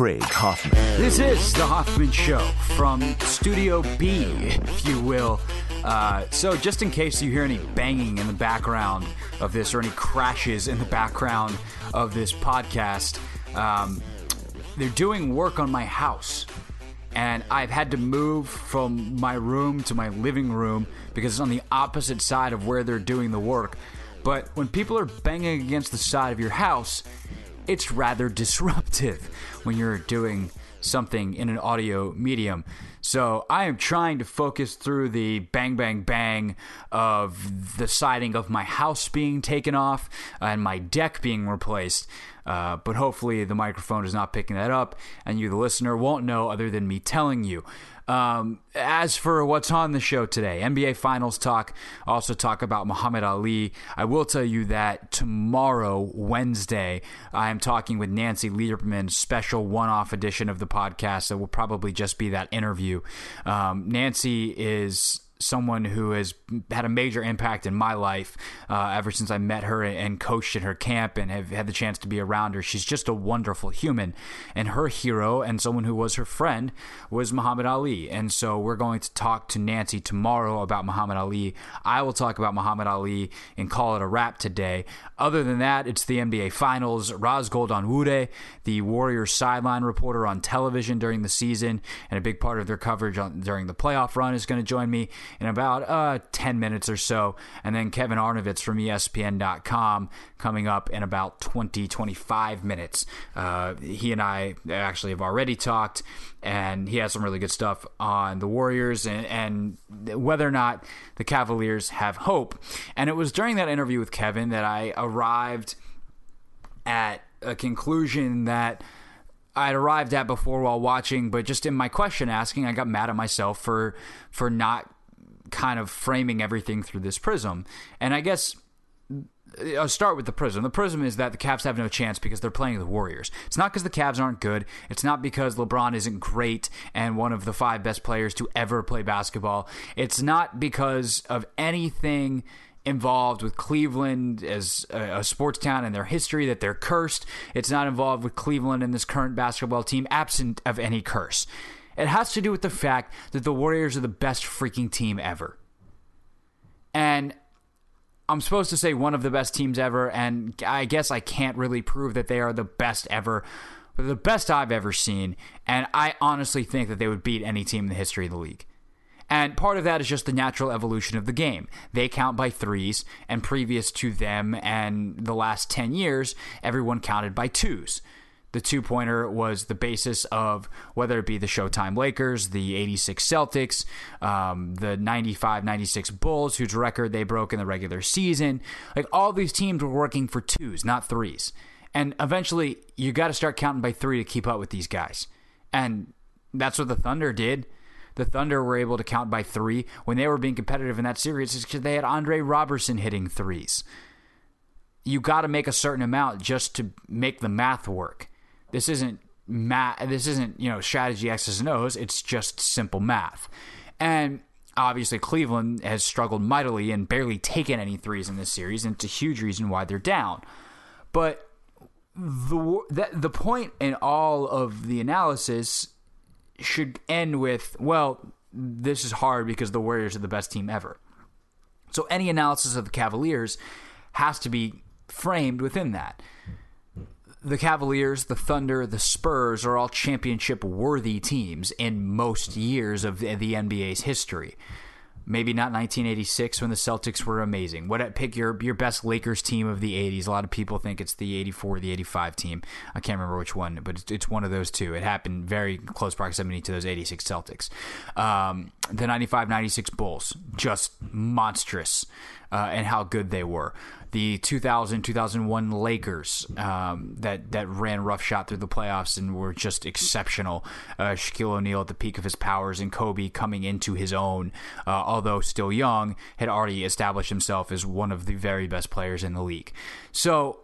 Craig Hoffman. This is the Hoffman Show from Studio B, if you will. Uh, so, just in case you hear any banging in the background of this or any crashes in the background of this podcast, um, they're doing work on my house. And I've had to move from my room to my living room because it's on the opposite side of where they're doing the work. But when people are banging against the side of your house, it's rather disruptive when you're doing something in an audio medium. So I am trying to focus through the bang, bang, bang of the siding of my house being taken off and my deck being replaced. Uh, but hopefully the microphone is not picking that up, and you, the listener, won't know other than me telling you. Um, as for what's on the show today, NBA Finals talk, also talk about Muhammad Ali. I will tell you that tomorrow, Wednesday, I am talking with Nancy Lieberman, special one off edition of the podcast that will probably just be that interview. Um, Nancy is someone who has had a major impact in my life uh, ever since I met her and coached at her camp and have had the chance to be around her. She's just a wonderful human. And her hero and someone who was her friend was Muhammad Ali. And so we're going to talk to Nancy tomorrow about Muhammad Ali. I will talk about Muhammad Ali and call it a wrap today. Other than that, it's the NBA Finals. Ros Gold-Onwude, the Warriors sideline reporter on television during the season and a big part of their coverage on, during the playoff run, is going to join me in about uh, 10 minutes or so. And then Kevin Arnovitz from ESPN.com coming up in about 20, 25 minutes. Uh, he and I actually have already talked, and he has some really good stuff on the Warriors and, and whether or not the Cavaliers have hope. And it was during that interview with Kevin that I arrived at a conclusion that I'd arrived at before while watching, but just in my question asking, I got mad at myself for for not kind of framing everything through this prism. And I guess uh, I'll start with the prism. The prism is that the Cavs have no chance because they're playing the Warriors. It's not because the Cavs aren't good. It's not because LeBron isn't great and one of the five best players to ever play basketball. It's not because of anything involved with Cleveland as a, a, sports town and their history that they're cursed. It's not involved with Cleveland and this current basketball team, absent of any curse. It has to do with the fact that the Warriors are the best freaking team ever. And I'm supposed to say one of the best teams ever, and I guess I can't really prove that they are the best ever, but the best I've ever seen. And I honestly think that they would beat any team in the history of the league. And part of that is just the natural evolution of the game. They count by threes, and previous to them and the last 10 years, everyone counted by twos. The two pointer was the basis of whether it be the Showtime Lakers, the 86 Celtics, um, the 95 96 Bulls, whose record they broke in the regular season. Like all these teams were working for twos, not threes. And eventually, you got to start counting by three to keep up with these guys. And that's what the Thunder did. The Thunder were able to count by three when they were being competitive in that series because they had Andre Roberson hitting threes. You got to make a certain amount just to make the math work. This isn't math. This isn't you know strategy X's and O's. It's just simple math. And obviously, Cleveland has struggled mightily and barely taken any threes in this series, and it's a huge reason why they're down. But the the, the point in all of the analysis should end with well, this is hard because the Warriors are the best team ever. So any analysis of the Cavaliers has to be framed within that the Cavaliers, the Thunder, the Spurs are all championship worthy teams in most years of the, NBA's history. Maybe not 1986 when the Celtics were amazing. What pick your your best Lakers team of the 80s? A lot of people think it's the 84, the 85 team. I can't remember which one, but it's, it's one of those two. It happened very close proximity to those 86 Celtics. Um, the 95, 96 Bulls, just monstrous, uh, and how good they were the 2000 2001 Lakers um, that that ran roughshod through the playoffs and were just exceptional. Uh, Shaquille O'Neal at the peak of his powers and Kobe coming into his own, uh, although still young, had already established himself as one of the very best players in the league. So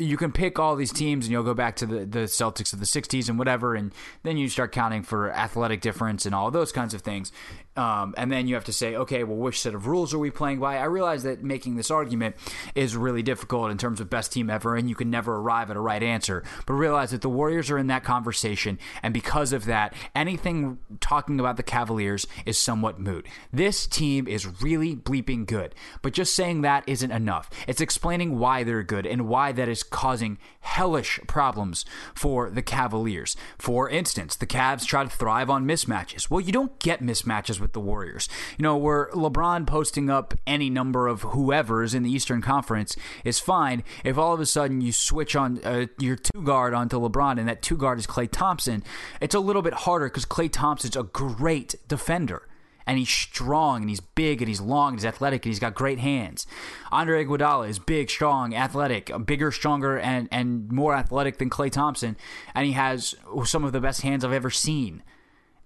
you can pick all these teams and you'll go back to the, the Celtics of the 60s and whatever, and then you start counting for athletic difference and all those kinds of things. Um, and then you have to say, okay, well, which set of rules are we playing by? I realize that making this argument is really difficult in terms of best team ever, and you can never arrive at a right answer. But realize that the Warriors are in that conversation, and because of that, anything talking about the Cavaliers is somewhat moot. This team is really bleeping good, but just saying that isn't enough. It's explaining why they're good and why that is causing hellish problems for the Cavaliers. For instance, the Cavs try to thrive on mismatches. Well, you don't get mismatches with the Warriors. You know, where LeBron posting up any number of whoever's in the Eastern Conference is fine if all of a sudden you switch on uh, your two guard onto LeBron and that two guard is Klay Thompson. It's a little bit harder because Klay Thompson's a great defender and he's strong and he's big and he's long and he's athletic and he's got great hands. Andre Iguodala is big, strong, athletic, bigger, stronger, and and more athletic than Klay Thompson, and he has some of the best hands I've ever seen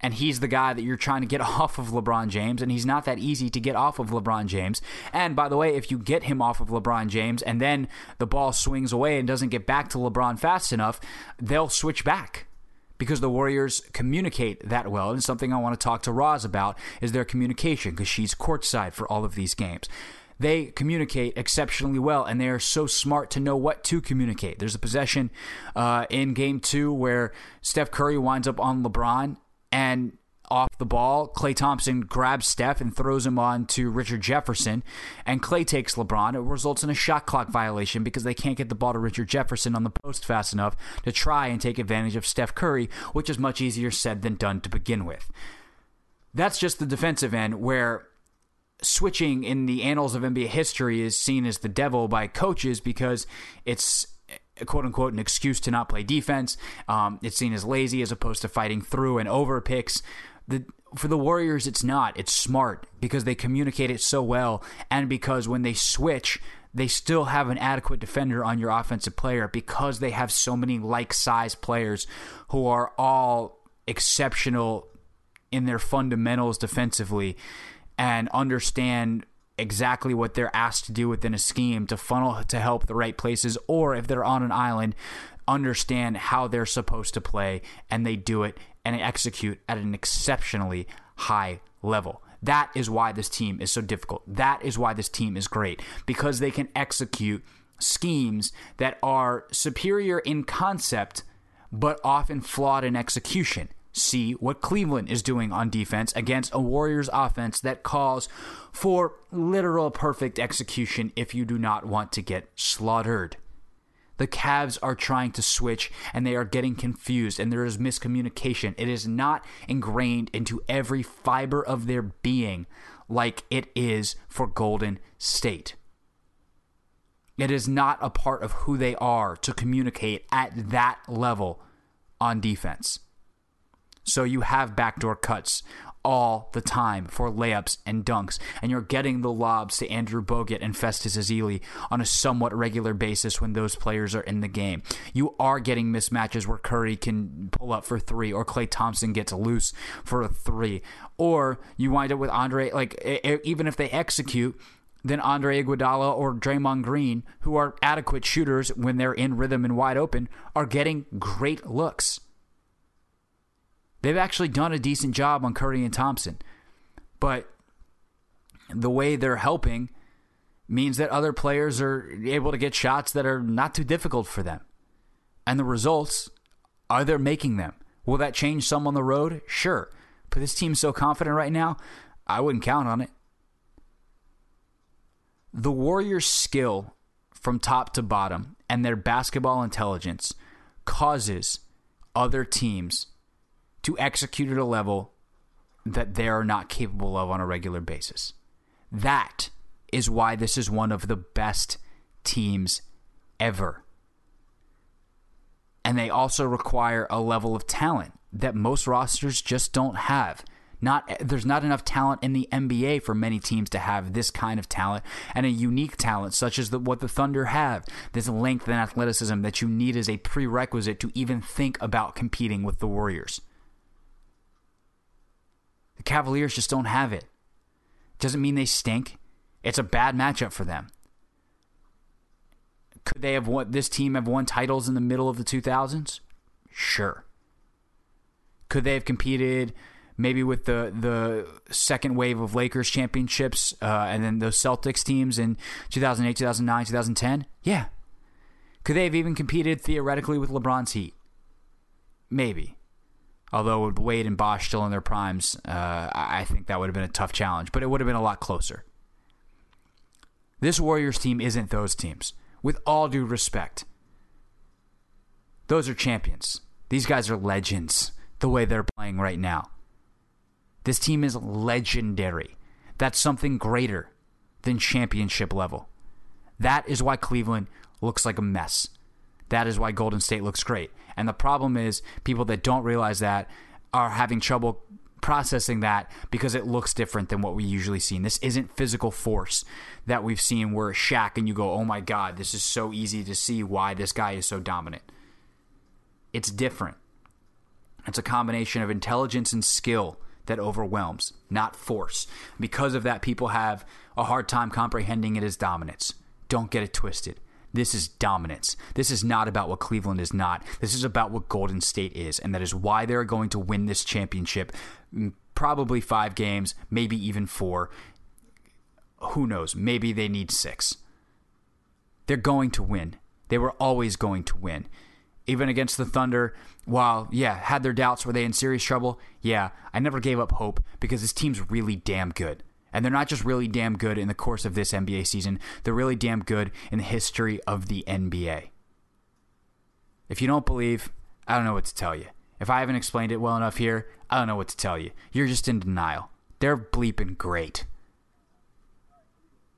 and he's the guy that you're trying to get off of LeBron James, and he's not that easy to get off of LeBron James. And by the way, if you get him off of LeBron James and then the ball swings away and doesn't get back to LeBron fast enough, they'll switch back because the Warriors communicate that well. And something I want to talk to Roz about is their communication because she's courtside for all of these games. They communicate exceptionally well, and they are so smart to know what to communicate. There's a possession uh, in game two where Steph Curry winds up on LeBron, and off the ball, Klay Thompson grabs Steph and throws him on to Richard Jefferson, and Klay takes LeBron. It results in a shot clock violation because they can't get the ball to Richard Jefferson on the post fast enough to try and take advantage of Steph Curry, which is much easier said than done to begin with. That's just the defensive end where switching in the annals of NBA history is seen as the devil by coaches because it's quote unquote an excuse to not play defense. Um, it's seen as lazy as opposed to fighting through and over picks. The for the Warriors, it's not. It's smart because they communicate it so well, and because when they switch, they still have an adequate defender on your offensive player because they have so many like size players who are all exceptional in their fundamentals defensively and understand exactly what they're asked to do within a scheme to funnel to help the right places, or if they're on an island, understand how they're supposed to play and they do it and execute at an exceptionally high level. That is why this team is so difficult. That is why this team is great because they can execute schemes that are superior in concept but often flawed in execution see what Cleveland is doing on defense against a Warriors offense that calls for literal perfect execution if you do not want to get slaughtered. The Cavs are trying to switch and they are getting confused, and there is miscommunication. It is not ingrained into every fiber of their being like it is for Golden State. It is not a part of who they are to communicate at that level on defense. So you have backdoor cuts all the time for layups and dunks, and you're getting the lobs to Andrew Bogut and Festus Ezeli on a somewhat regular basis when those players are in the game. You are getting mismatches where Curry can pull up for three, or Klay Thompson gets loose for a three, or you wind up with Andre. Like even if they execute, then Andre Iguodala or Draymond Green, who are adequate shooters when they're in rhythm and wide open, are getting great looks. They've actually done a decent job on Curry and Thompson. But the way they're helping means that other players are able to get shots that are not too difficult for them. And the results are they're making them. Will that change some on the road? Sure. But this team's so confident right now, I wouldn't count on it. The Warriors' skill from top to bottom and their basketball intelligence causes other teams to execute at a level that they are not capable of on a regular basis. That is why this is one of the best teams ever. And they also require a level of talent that most rosters just don't have. Not there's not enough talent in the NBA for many teams to have this kind of talent and a unique talent such as the, what the Thunder have. This length and athleticism that you need as a prerequisite to even think about competing with the Warriors. The Cavaliers just don't have it. Doesn't mean they stink. It's a bad matchup for them. Could they have won this team have won titles in the middle of the 2000s? Sure. Could they have competed maybe with the the second wave of Lakers championships uh, and then those Celtics teams in 2008, 2009, 2010? Yeah. Could they have even competed theoretically with LeBron's Heat? Maybe. Although with Wade and Bosh still in their primes, uh, I think that would have been a tough challenge, but it would have been a lot closer. This Warriors team isn't those teams. With all due respect, those are champions. These guys are legends the way they're playing right now. This team is legendary. That's something greater than championship level. That is why Cleveland looks like a mess. That is why Golden State looks great. And the problem is, people that don't realize that are having trouble processing that because it looks different than what we usually see. And this isn't physical force that we've seen where Shaq and you go, oh my God, this is so easy to see why this guy is so dominant. It's different. It's a combination of intelligence and skill that overwhelms, not force. Because of that, people have a hard time comprehending it as dominance. Don't get it twisted. This is dominance. This is not about what Cleveland is not. This is about what Golden State is. And that is why they're going to win this championship. Mm, probably five games, maybe even four. Who knows? Maybe they need six. They're going to win. They were always going to win even against the Thunder, while, yeah, had their doubts, were they in serious trouble? Yeah, I never gave up hope because this team's really damn good. And they're not just really damn good in the course of this NBA season, they're really damn good in the history of the NBA. If you don't believe, I don't know what to tell you. If I haven't explained it well enough here, I don't know what to tell you. You're just in denial. They're bleeping great.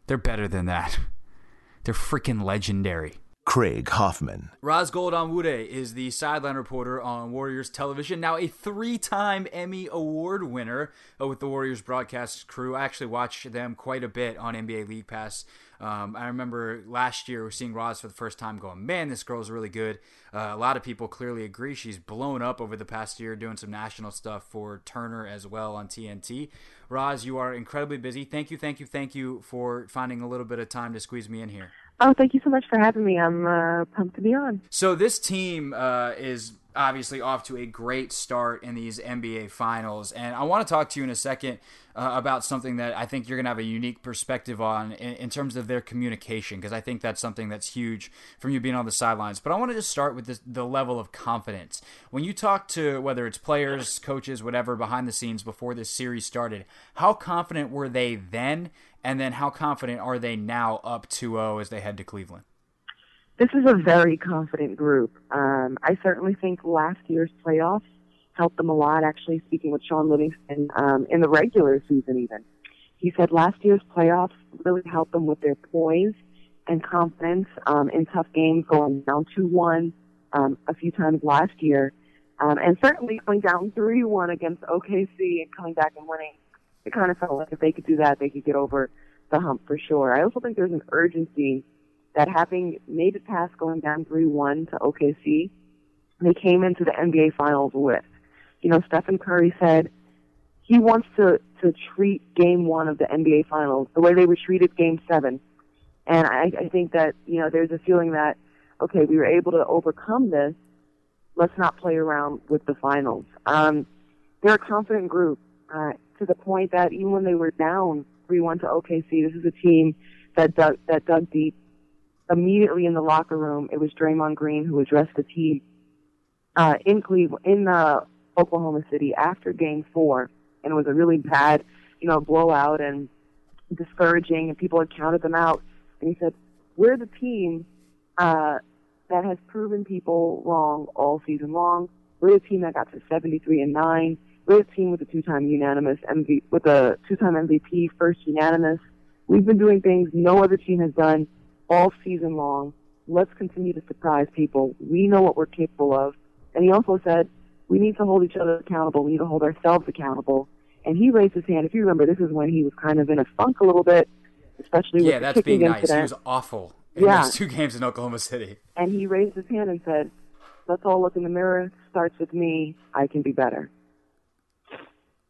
They're better than that. They're freaking legendary. Craig Hoffman. Ros Gold-Onwude is the sideline reporter on Warriors television. Now, a three time Emmy Award winner uh, with the Warriors broadcast crew. I actually watched them quite a bit on NBA League Pass. Um, I remember last year seeing Roz for the first time going, man, this girl's really good. Uh, a lot of people clearly agree. She's blown up over the past year doing some national stuff for Turner as well on TNT. Roz, you are incredibly busy. Thank you, thank you, thank you for finding a little bit of time to squeeze me in here. Oh, thank you so much for having me. I'm uh, pumped to be on. So this team uh, is obviously off to a great start in these NBA finals, and I want to talk to you in a second uh, about something that I think you're going to have a unique perspective on in, in terms of their communication, because I think that's something that's huge from you being on the sidelines. But I want to just start with this, the level of confidence when you talk to whether it's players, coaches, whatever behind the scenes before this series started. How confident were they then, and then how confident are they now up 2-0 as they head to Cleveland? This is a very confident group. Um, I certainly think last year's playoffs helped them a lot. Actually, speaking with Shaun Livingston um, in the regular season, even he said last year's playoffs really helped them with their poise and confidence um, in tough games, going down two one um, a few times last year, um, and certainly going down three one against OKC and coming back and winning it kind of felt like if they could do that, they could get over the hump for sure. I also think there's an urgency that having made it past going down 3-1 to OKC, they came into the NBA Finals with. You know, Stephen Curry said he wants to, to treat game one of the NBA Finals the way they were treated game seven. And I, I think that, you know, there's a feeling that, okay, we were able to overcome this. Let's not play around with the finals. Um, they're a confident group. Uh, to the point that even when they were down 3-1 to OKC, this is a team that dug, that dug deep. Immediately in the locker room, it was Draymond Green who addressed the team uh, in Cleveland, in uh, Oklahoma City after Game Four, and it was a really bad, you know, blowout and discouraging, and people had counted them out. And he said, "We're the team uh, that has proven people wrong all season long. We're the team that got to 73 and nine. We're a team with a two-time unanimous MVP, with a two-time MVP, first unanimous. We've been doing things no other team has done all season long. Let's continue to surprise people. We know what we're capable of. And he also said, we need to hold each other accountable. We need to hold ourselves accountable. And he raised his hand. If you remember, this is when he was kind of in a funk a little bit, especially yeah, with that's the kicking being nice. incident. He was awful in Yeah. those two games in Oklahoma City. And he raised his hand and said, let's all look in the mirror. Starts with me. I can be better.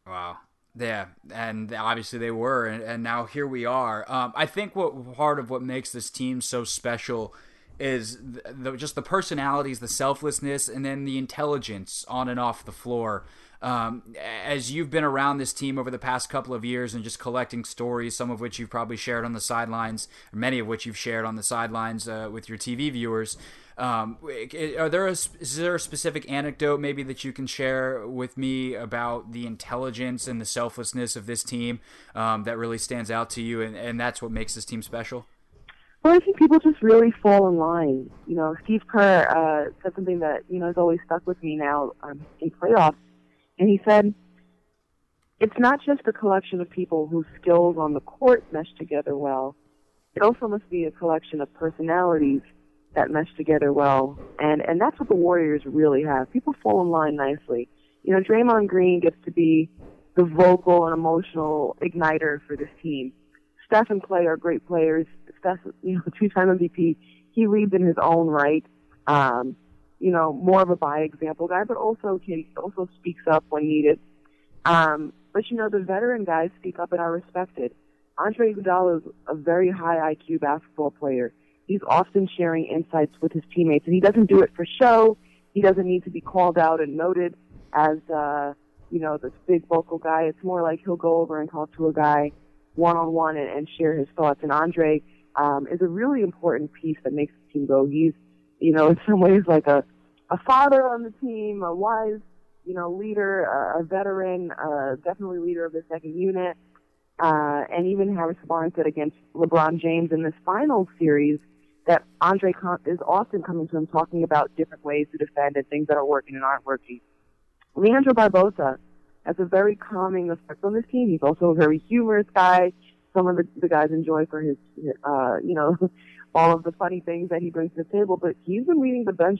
Wow. Yeah, and obviously they were, and, and now here we are. Um, I think what part of what makes this team so special is the, the, just the personalities, the selflessness, and then the intelligence on and off the floor. Um, as you've been around this team over the past couple of years and just collecting stories, some of which you've probably shared on the sidelines, many of which you've shared on the sidelines uh, with your TV viewers. Um, are there a, is there a specific anecdote maybe that you can share with me about the intelligence and the selflessness of this team um, that really stands out to you, and, and that's what makes this team special? Well, I think people just really fall in line. You know, Steve Kerr uh, said something that you know has always stuck with me now um, in playoffs, and he said, "It's not just a collection of people whose skills on the court mesh together well. It also must be a collection of personalities that mesh together well. And and that's what the Warriors really have. People fall in line nicely. You know, Draymond Green gets to be the vocal and emotional igniter for this team. Steph and Klay are great players. Steph, you know, two-time MVP. He leads in his own right. Um, you know, more of a by example guy, but also can also speaks up when needed. Um, but you know, the veteran guys speak up and are respected. Andre Iguodala is a very high IQ basketball player he's often sharing insights with his teammates, and he doesn't do it for show. He doesn't need to be called out and noted as, uh, you know, this big vocal guy. It's more like he'll go over and talk to a guy one on one and share his thoughts. And Andre um, is a really important piece that makes the team go. He's, you know, in some ways like a a father on the team, a wise, you know, leader, a, veteran, uh, definitely leader of the second unit. Uh, and even Harrison Barnes said against LeBron James in this final series, that Andre is often coming to him talking about different ways to defend and things that are working and aren't working. Leandro Barbosa has a very calming effect on this team. He's also a very humorous guy. Some of the, the guys enjoy for his, uh, you know, all of the funny things that he brings to the table. But he's been leading the bench,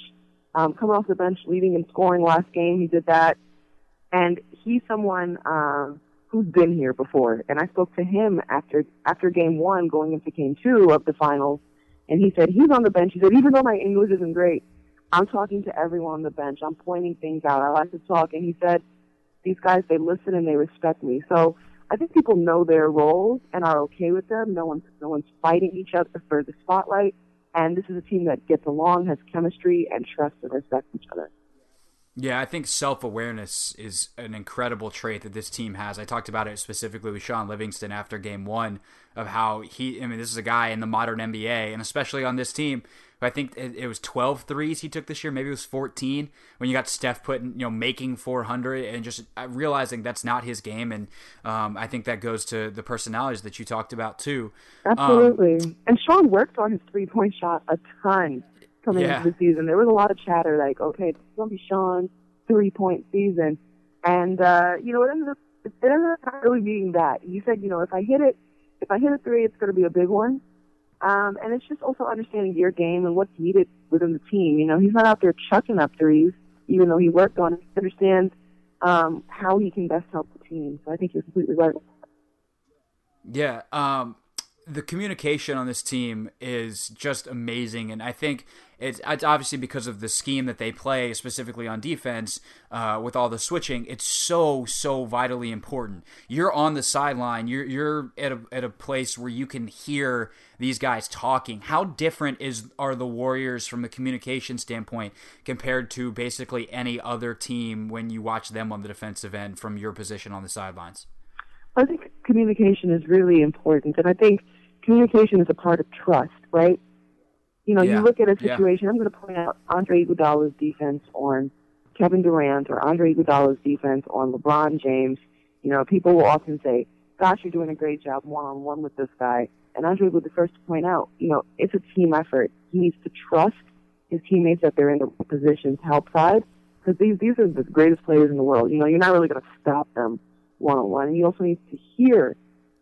um, coming off the bench, leading and scoring last game. He did that, and he's someone um, who's been here before. And I spoke to him after after game one, going into game two of the finals and he said, he's on the bench. He said, even though my English isn't great, I'm talking to everyone on the bench. I'm pointing things out. I like to talk. And he said, these guys, they listen and they respect me. So I think people know their roles and are okay with them. No one's, no one's fighting each other for the spotlight. And this is a team that gets along, has chemistry, and trusts and respects each other. Yeah, I think self awareness is an incredible trait that this team has. I talked about it specifically with Shaun Livingston after game one of how he, I mean, this is a guy in the modern NBA, and especially on this team, I think it, was 12 threes he took this year, maybe it was 14 when you got Steph putting, you know, making 400 and just uh, realizing that's not his game. And um, I think that goes to the personalities that you talked about too. Absolutely. Um, and Shaun worked on his three point shot a ton coming yeah. into the season. There was a lot of chatter like, okay, it's going to be Shaun's three point season. And, uh, you know, it ended up, it ended up not really being that. You said, you know, if I hit it, if I hit a three, it's going to be a big one. Um, and it's just also understanding your game and what's needed within the team. You know, he's not out there chucking up threes, even though he worked on it. He understands um, how he can best help the team. So I think you're completely right. Yeah. Um, the communication on this team is just amazing, and I think it's, it's obviously because of the scheme that they play, specifically on defense, uh, with all the switching. It's so so vitally important. You're on the sideline. You're you're at a at a place where you can hear these guys talking. How different is are the Warriors from a communication standpoint compared to basically any other team when you watch them on the defensive end from your position on the sidelines? I think communication is really important, and I think communication is a part of trust, right? You know, yeah. you look at a situation. Yeah. I'm going to point out Andre Iguodala's defense on Kevin Durant or Andre Iguodala's defense on LeBron James. You know, people will often say, "Gosh, you're doing a great job one on one with this guy." And Andre was the first to point out, you know, it's a team effort. He needs to trust his teammates that they're in the position to help side because these these are the greatest players in the world. You know, you're not really going to stop them one on one. And he also needs to hear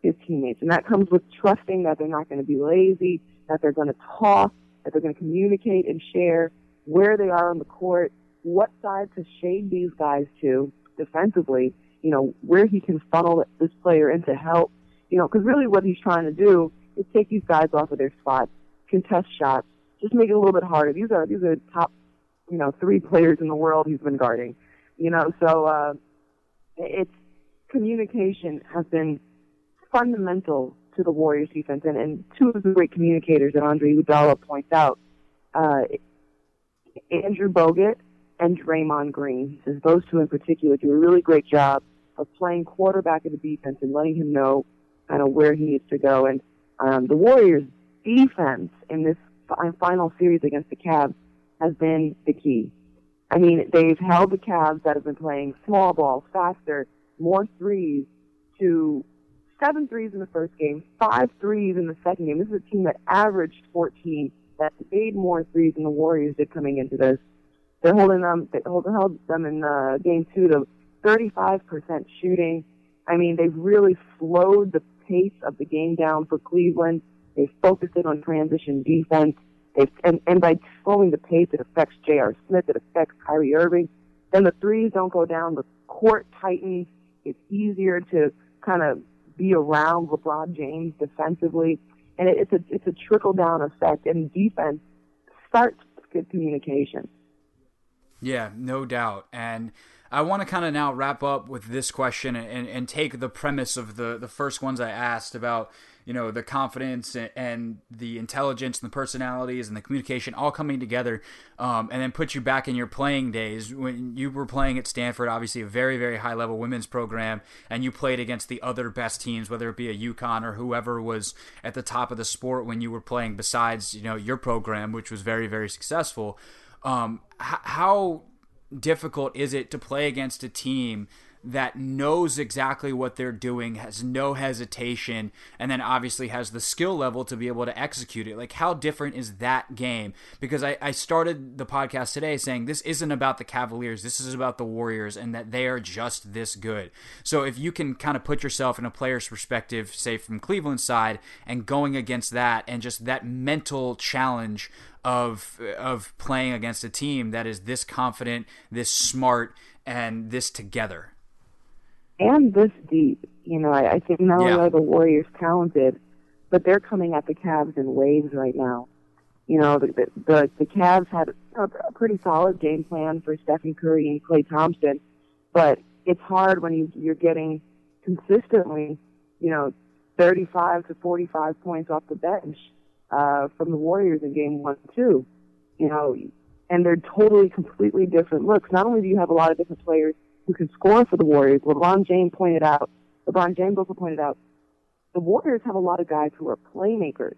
his teammates. And that comes with trusting that they're not going to be lazy, that they're going to talk, that they're going to communicate and share where they are on the court, what side to shade these guys to defensively, you know, where he can funnel this player into help, you know, because really what he's trying to do is take these guys off of their spots, contest shots, just make it a little bit harder. These are these are top, you know, three players in the world he's been guarding, you know, so uh, it's communication has been fundamental to the Warriors defense, and, and two of the great communicators that Andre Iguodala points out uh, Andrew Bogut and Draymond Green. He says those two in particular do a really great job of playing quarterback of the defense and letting him know kind of where he needs to go. And um, the Warriors' defense in this final series against the Cavs has been the key. I mean, they've held the Cavs that have been playing small ball, faster, more threes to seven threes in the first game, five threes in the second game. This is a team that averaged 14, that made more threes than the Warriors did coming into this. They're holding them, they hold, held them in uh, game two to 35% shooting. I mean, they've really slowed the pace of the game down for Cleveland. They've focused it on transition defense. They've, and, and by slowing the pace, it affects J.R. Smith, it affects Kyrie Irving. Then the threes don't go down, the court tightens. It's easier to kind of be around LeBron James defensively, and it, it's a it's a trickle down effect. And defense starts with good communication. Yeah, no doubt. And I want to kind of now wrap up with this question and, and take the premise of the, the first ones I asked about, you know, the confidence and, and the intelligence and the personalities and the communication all coming together um, and then put you back in your playing days when you were playing at Stanford, obviously a very, very high level women's program, and you played against the other best teams, whether it be a UConn or whoever was at the top of the sport when you were playing besides, you know, your program, which was very, very successful. Um, how difficult is it to play against a team that knows exactly what they're doing, has no hesitation, and then obviously has the skill level to be able to execute it. Like, how different is that game? Because I, I started the podcast today saying this isn't about the Cavaliers, this is about the Warriors, and that they are just this good. So, if you can kind of put yourself in a player's perspective, say from Cleveland's side, and going against that, and just that mental challenge of of playing against a team that is this confident, this smart, and this together and this deep. You know, I, I think not only are the Warriors talented, but they're coming at the Cavs in waves right now. You know, the the, the, the Cavs had a, a pretty solid game plan for Stephen Curry and Klay Thompson, but it's hard when you you're getting consistently, you know, 35 to 45 points off the bench uh, from the Warriors in game one and two. You know, and they're totally, completely different looks. Not only do you have a lot of different players who can score for the Warriors. LeBron James pointed out, LeBron James also pointed out, the Warriors have a lot of guys who are playmakers.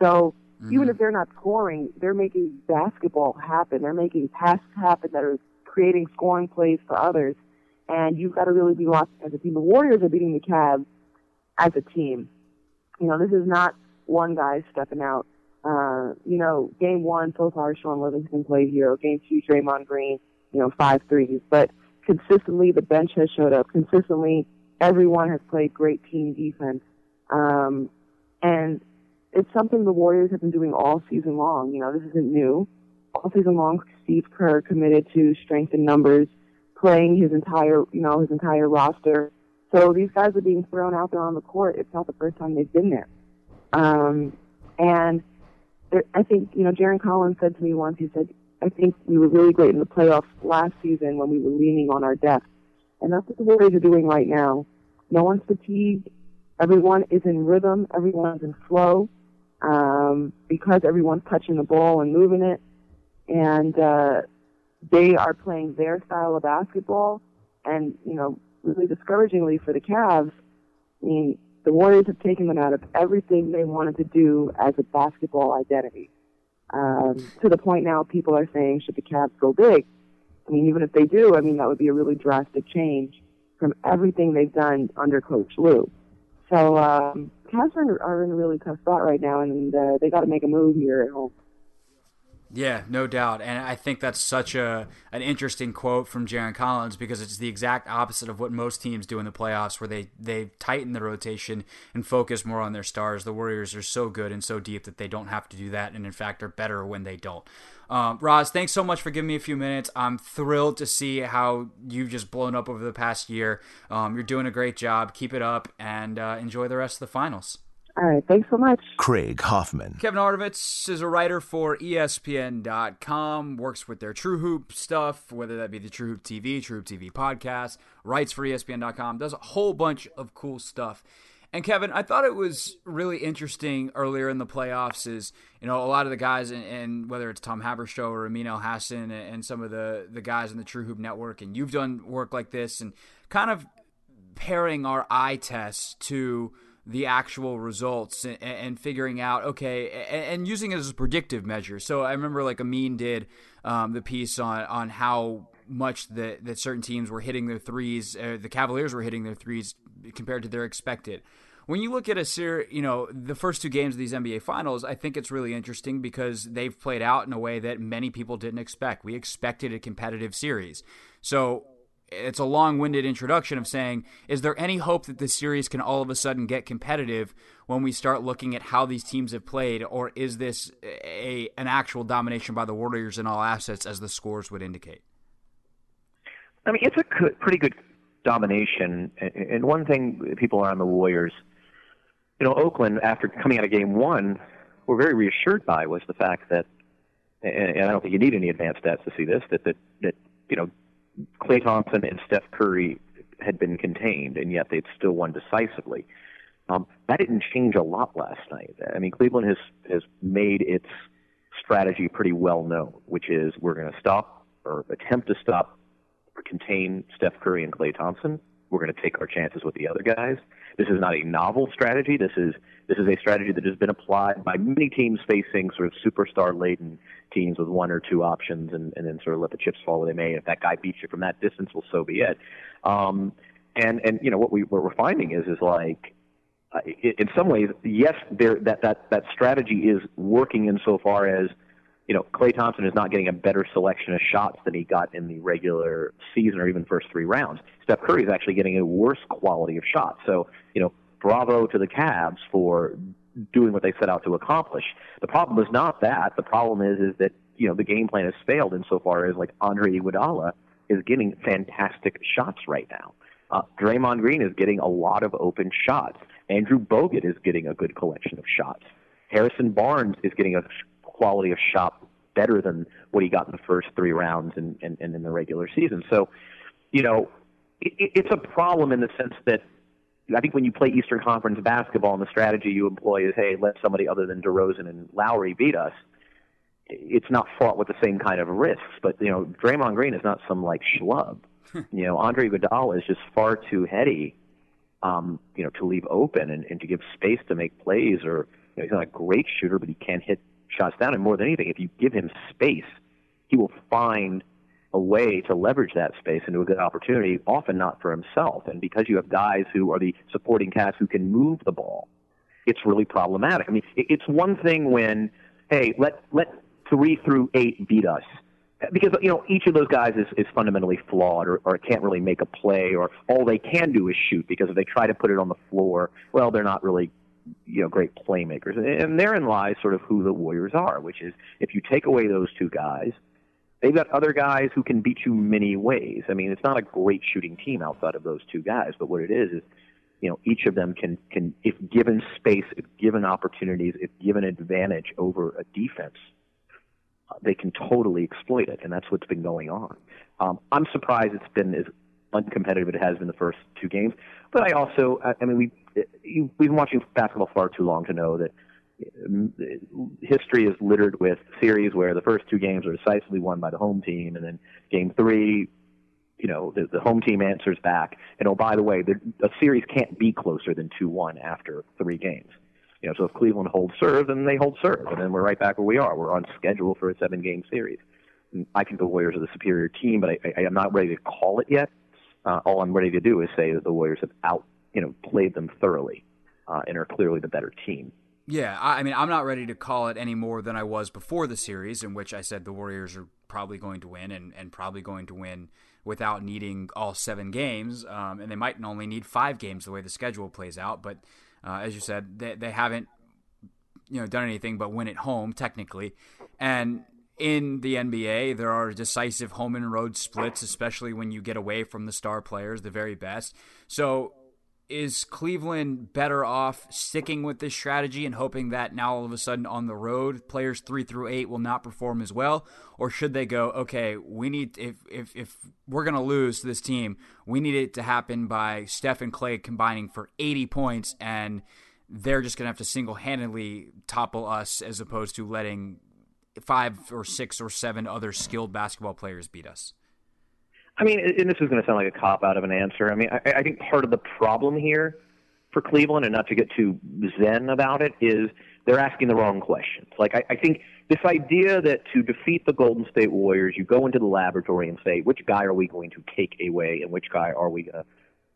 So mm-hmm. even if they're not scoring, they're making basketball happen. They're making passes happen that are creating scoring plays for others. And you've got to really be locked as a team. The Warriors are beating the Cavs as a team. You know, this is not one guy stepping out. Uh, you know, game one so far, Shaun Livingston played hero. Game two, Draymond Green, you know, five threes. But consistently the bench has showed up. Consistently, everyone has played great team defense. Um, and it's something the Warriors have been doing all season long. You know, this isn't new. All season long, Steve Kerr committed to strength in numbers, playing his entire, you know, his entire roster. So these guys are being thrown out there on the court. It's not the first time they've been there. Um, and I think, you know, Jarron Collins said to me once, he said, I think we were really great in the playoffs last season when we were leaning on our depth. And that's what the Warriors are doing right now. No one's fatigued. Everyone is in rhythm. Everyone's in flow. Um, because everyone's touching the ball and moving it. And, uh, they are playing their style of basketball. And, you know, really discouragingly for the Cavs, I mean, the Warriors have taken them out of everything they wanted to do as a basketball identity. Um, to the point now people are saying, should the Cavs go big? I mean, even if they do, I mean, that would be a really drastic change from everything they've done under Coach Lue. So, um, Cavs are, are in a really tough spot right now, and uh, they got to make a move here at home. Yeah, no doubt, and I think that's such a an interesting quote from Jarron Collins because it's the exact opposite of what most teams do in the playoffs, where they they tighten the rotation and focus more on their stars. The Warriors are so good and so deep that they don't have to do that, and in fact are better when they don't. Um, Roz, thanks so much for giving me a few minutes. I'm thrilled to see how you've just blown up over the past year. Um, you're doing a great job. Keep it up, and uh, enjoy the rest of the finals. All right. Thanks so much. Craig Hoffman. Kevin Arnovitz is a writer for ESPN.com, works with their True Hoop stuff, whether that be the True Hoop TV, True Hoop TV podcast, writes for ESPN.com, does a whole bunch of cool stuff. And Kevin, I thought it was really interesting earlier in the playoffs. Is you know a lot of the guys, and, whether it's Tom Haberstroh or Amin Elhassan, and, and some of the the guys in the True Hoop Network, and you've done work like this, and kind of pairing our eye tests to the actual results and, and figuring out okay and, and, using it as a predictive measure. So I remember like Amin did um, the piece on on how much that that certain teams were hitting their threes, uh, the Cavaliers were hitting their threes compared to their expected. When you look at a series, you know the first two games of these NBA Finals, I think it's really interesting because they've played out in a way that many people didn't expect. We expected a competitive series, so it's a long-winded introduction of saying is there any hope that this series can all of a sudden get competitive when we start looking at how these teams have played? Or is this a an actual domination by the warriors in all assets as the scores would indicate? I mean it's a good, pretty good domination. And one thing people on the warriors you know oakland after coming out of game one were very reassured by was the fact that and i don't think you need any advanced stats to see this that that, that you know Klay Thompson and Steph Curry had been contained, and yet they'd still won decisively. Um, that didn't change a lot last night. I mean, Cleveland has has made its strategy pretty well known, which is we're going to stop or attempt to stop or contain Steph Curry and Klay Thompson. We're going to take our chances with the other guys. This is not a novel strategy. This is this is a strategy that has been applied by many teams facing sort of superstar laden teams with one or two options and, and then sort of let the chips fall where they may. If that guy beats you from that distance, well, so be it. Um, and and you know what we what we're finding is is like uh, in some ways, yes, there that that that strategy is working insofar as you know Klay Thompson is not getting a better selection of shots than he got in the regular season or even first three rounds. Steph Curry is actually getting a worse quality of shots. So you know, bravo to the Cavs for doing what they set out to accomplish. The problem is not that. The problem is is that you know the game plan has failed insofar as like Andre Iguodala is getting fantastic shots right now. Uh, Draymond Green is getting a lot of open shots. Andrew Bogut is getting a good collection of shots. Harrison Barnes is getting a quality of shot better than what he got in the first three rounds and, and, and in the regular season. So, you know, it, it's a problem in the sense that I think when you play Eastern Conference basketball and the strategy you employ is, hey, let somebody other than DeRozan and Lowry beat us, it's not fraught with the same kind of risks. But, you know, Draymond Green is not some, like, schlub. you know, Andre Iguodala is just far too heady, um, you know, to leave open and, and to give space to make plays or, you know, he's not a great shooter, but he can hit shots down. And more than anything, if you give him space, he will find a way to leverage that space into a good opportunity, often not for himself. And because you have guys who are the supporting cast who can move the ball, it's really problematic. I mean, it's one thing when, hey, let let three through eight beat us. Because you know each of those guys is, is fundamentally flawed, or, or can't really make a play, or all they can do is shoot. Because if they try to put it on the floor, well, they're not really you know great playmakers. And therein lies sort of who the Warriors are, which is if you take away those two guys, they've got other guys who can beat you many ways. I mean, it's not a great shooting team outside of those two guys, but what it is is, you know, each of them can can if given space, if given opportunities, if given advantage over a defense, they can totally exploit it, and that's what's been going on. Um, I'm surprised it's been as uncompetitive as it has been the first two games, but I also, I mean, we we've been watching basketball far too long to know that history is littered with series where the first two games are decisively won by the home team, and then game three, you know, the, the home team answers back. And oh, by the way, the, a series can't be closer than two-one after three games. You know, so if Cleveland holds serve, then they hold serve, and then we're right back where we are. We're on schedule for a seven-game series. And I think the Warriors are the superior team, but I, I, I'm not ready to call it yet. Uh, all I'm ready to do is say that the Warriors have out, you know, played them thoroughly uh, and are clearly the better team. Yeah, I mean, I'm not ready to call it any more than I was before the series, in which I said the Warriors are probably going to win and, and probably going to win without needing all seven games. Um, and they might only need five games the way the schedule plays out. But uh, as you said, they, they haven't you know done anything but win at home technically. And in the NBA, there are decisive home and road splits, especially when you get away from the star players, the very best. So is Cleveland better off sticking with this strategy and hoping that now all of a sudden on the road players three through eight will not perform as well, or should they go? Okay, we need if if if we're gonna lose to this team, we need it to happen by Steph and Klay combining for 80 points, and they're just gonna have to single handedly topple us as opposed to letting five or six or seven other skilled basketball players beat us. I mean, and this is going to sound like a cop out of an answer. I mean, I, I think part of the problem here for Cleveland, and not to get too zen about it, is they're asking the wrong questions. Like, I, I think this idea that to defeat the Golden State Warriors, you go into the laboratory and say, which guy are we going to take away and which guy are we going to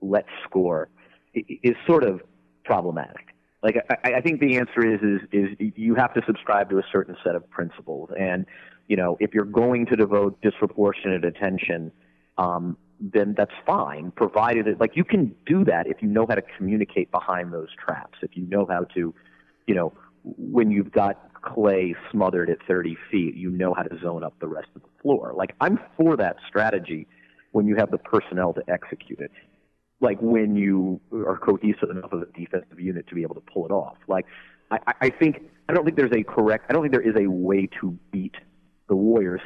let score, is sort of problematic. Like, I, I think the answer is, is, is you have to subscribe to a certain set of principles. And, you know, if you're going to devote disproportionate attention – um, then that's fine, provided it, like you can do that if you know how to communicate behind those traps. If you know how to, you know, when you've got Klay smothered at 30 feet, you know how to zone up the rest of the floor. Like I'm for that strategy when you have the personnel to execute it. Like when you are cohesive enough of a defensive unit to be able to pull it off. Like I, I think I don't think there's a correct. I don't think there is a way to beat the Warriors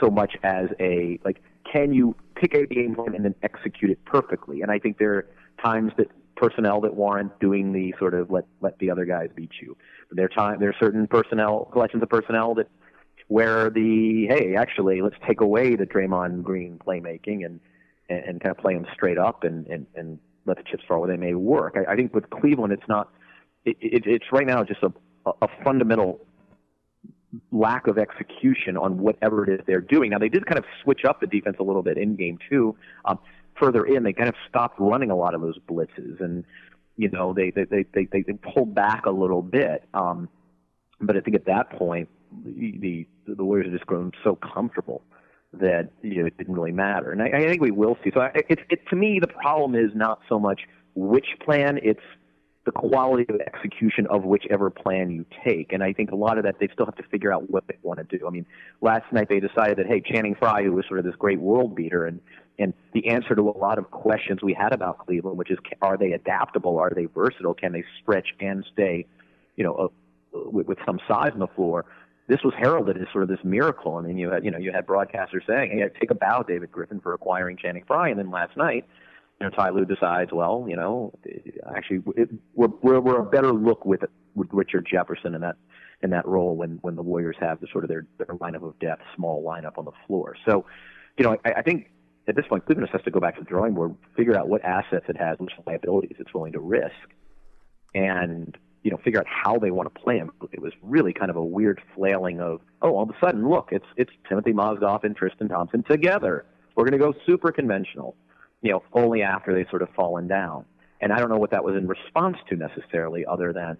so much as a like can you pick a game plan and then execute it perfectly? And I think there are times that personnel that warrant doing the sort of let let the other guys beat you. But there are time there are certain personnel collections of personnel that where the hey actually let's take away the Draymond Green playmaking and and, and kind of play them straight up and and and let the chips fall where they may work. I, I think with Cleveland it's not it, it, it's right now just a a fundamental lack of execution on whatever it is they're doing. Now they did kind of switch up the defense a little bit in game two. Um, further in, they kind of stopped running a lot of those blitzes, and you know they they they they, they pulled back a little bit. Um, but I think at that point, the the, the Warriors had just grown so comfortable that you know it didn't really matter. And I, I think we will see. So I, it, it to me the problem is not so much which plan; it's the quality of execution of whichever plan you take. And I think a lot of that they still have to figure out what they want to do. I mean, last night they decided that hey, Channing Frye, who was sort of this great world beater, and and the answer to a lot of questions we had about Cleveland, which is are they adaptable, are they versatile, can they stretch and stay, you know, uh, with, with some size on the floor. This was heralded as sort of this miracle. I mean, you had you know you had broadcasters saying, "Hey, take a bow, David Griffin, for acquiring Channing Frye," and then last night you know, Ty Lue decides, well, you know, actually, it, we're, we're we're a better look with it, with Richard Jefferson in that in that role when when the Warriors have the sort of their their lineup of depth, small lineup on the floor. So, you know, I, I think at this point, Cleveland has to go back to the drawing board, figure out what assets it has, which liabilities it's willing to risk, and you know, figure out how they want to play him. It was really kind of a weird flailing of, oh, all of a sudden, look, it's it's Timofey Mozgov and Tristan Thompson together. We're going to go super conventional you know, only after they've sort of fallen down. And I don't know what that was in response to necessarily, other than,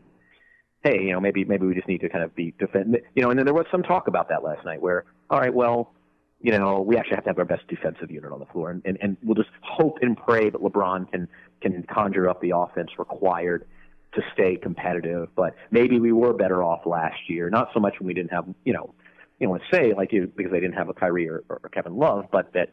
hey, you know, maybe maybe we just need to kind of be defend, you know. And then there was some talk about that last night, where, all right, well, you know, we actually have to have our best defensive unit on the floor, and and, and we'll just hope and pray that LeBron can can conjure up the offense required to stay competitive. But maybe we were better off last year, not so much when we didn't have, you know, you know, say like you because they didn't have a Kyrie or, or Kevin Love, but that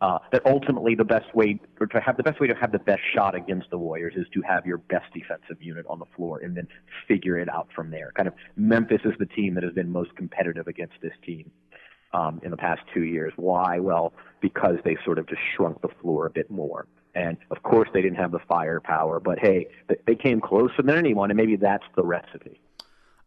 uh, that ultimately the best way, or to have the best way to have the best shot against the Warriors is to have your best defensive unit on the floor and then figure it out from there. Kind of Memphis is the team that has been most competitive against this team um, in the past two years. Why? Well, because they sort of just shrunk the floor a bit more. And of course, they didn't have the firepower, but hey, they came closer than anyone, and maybe that's the recipe.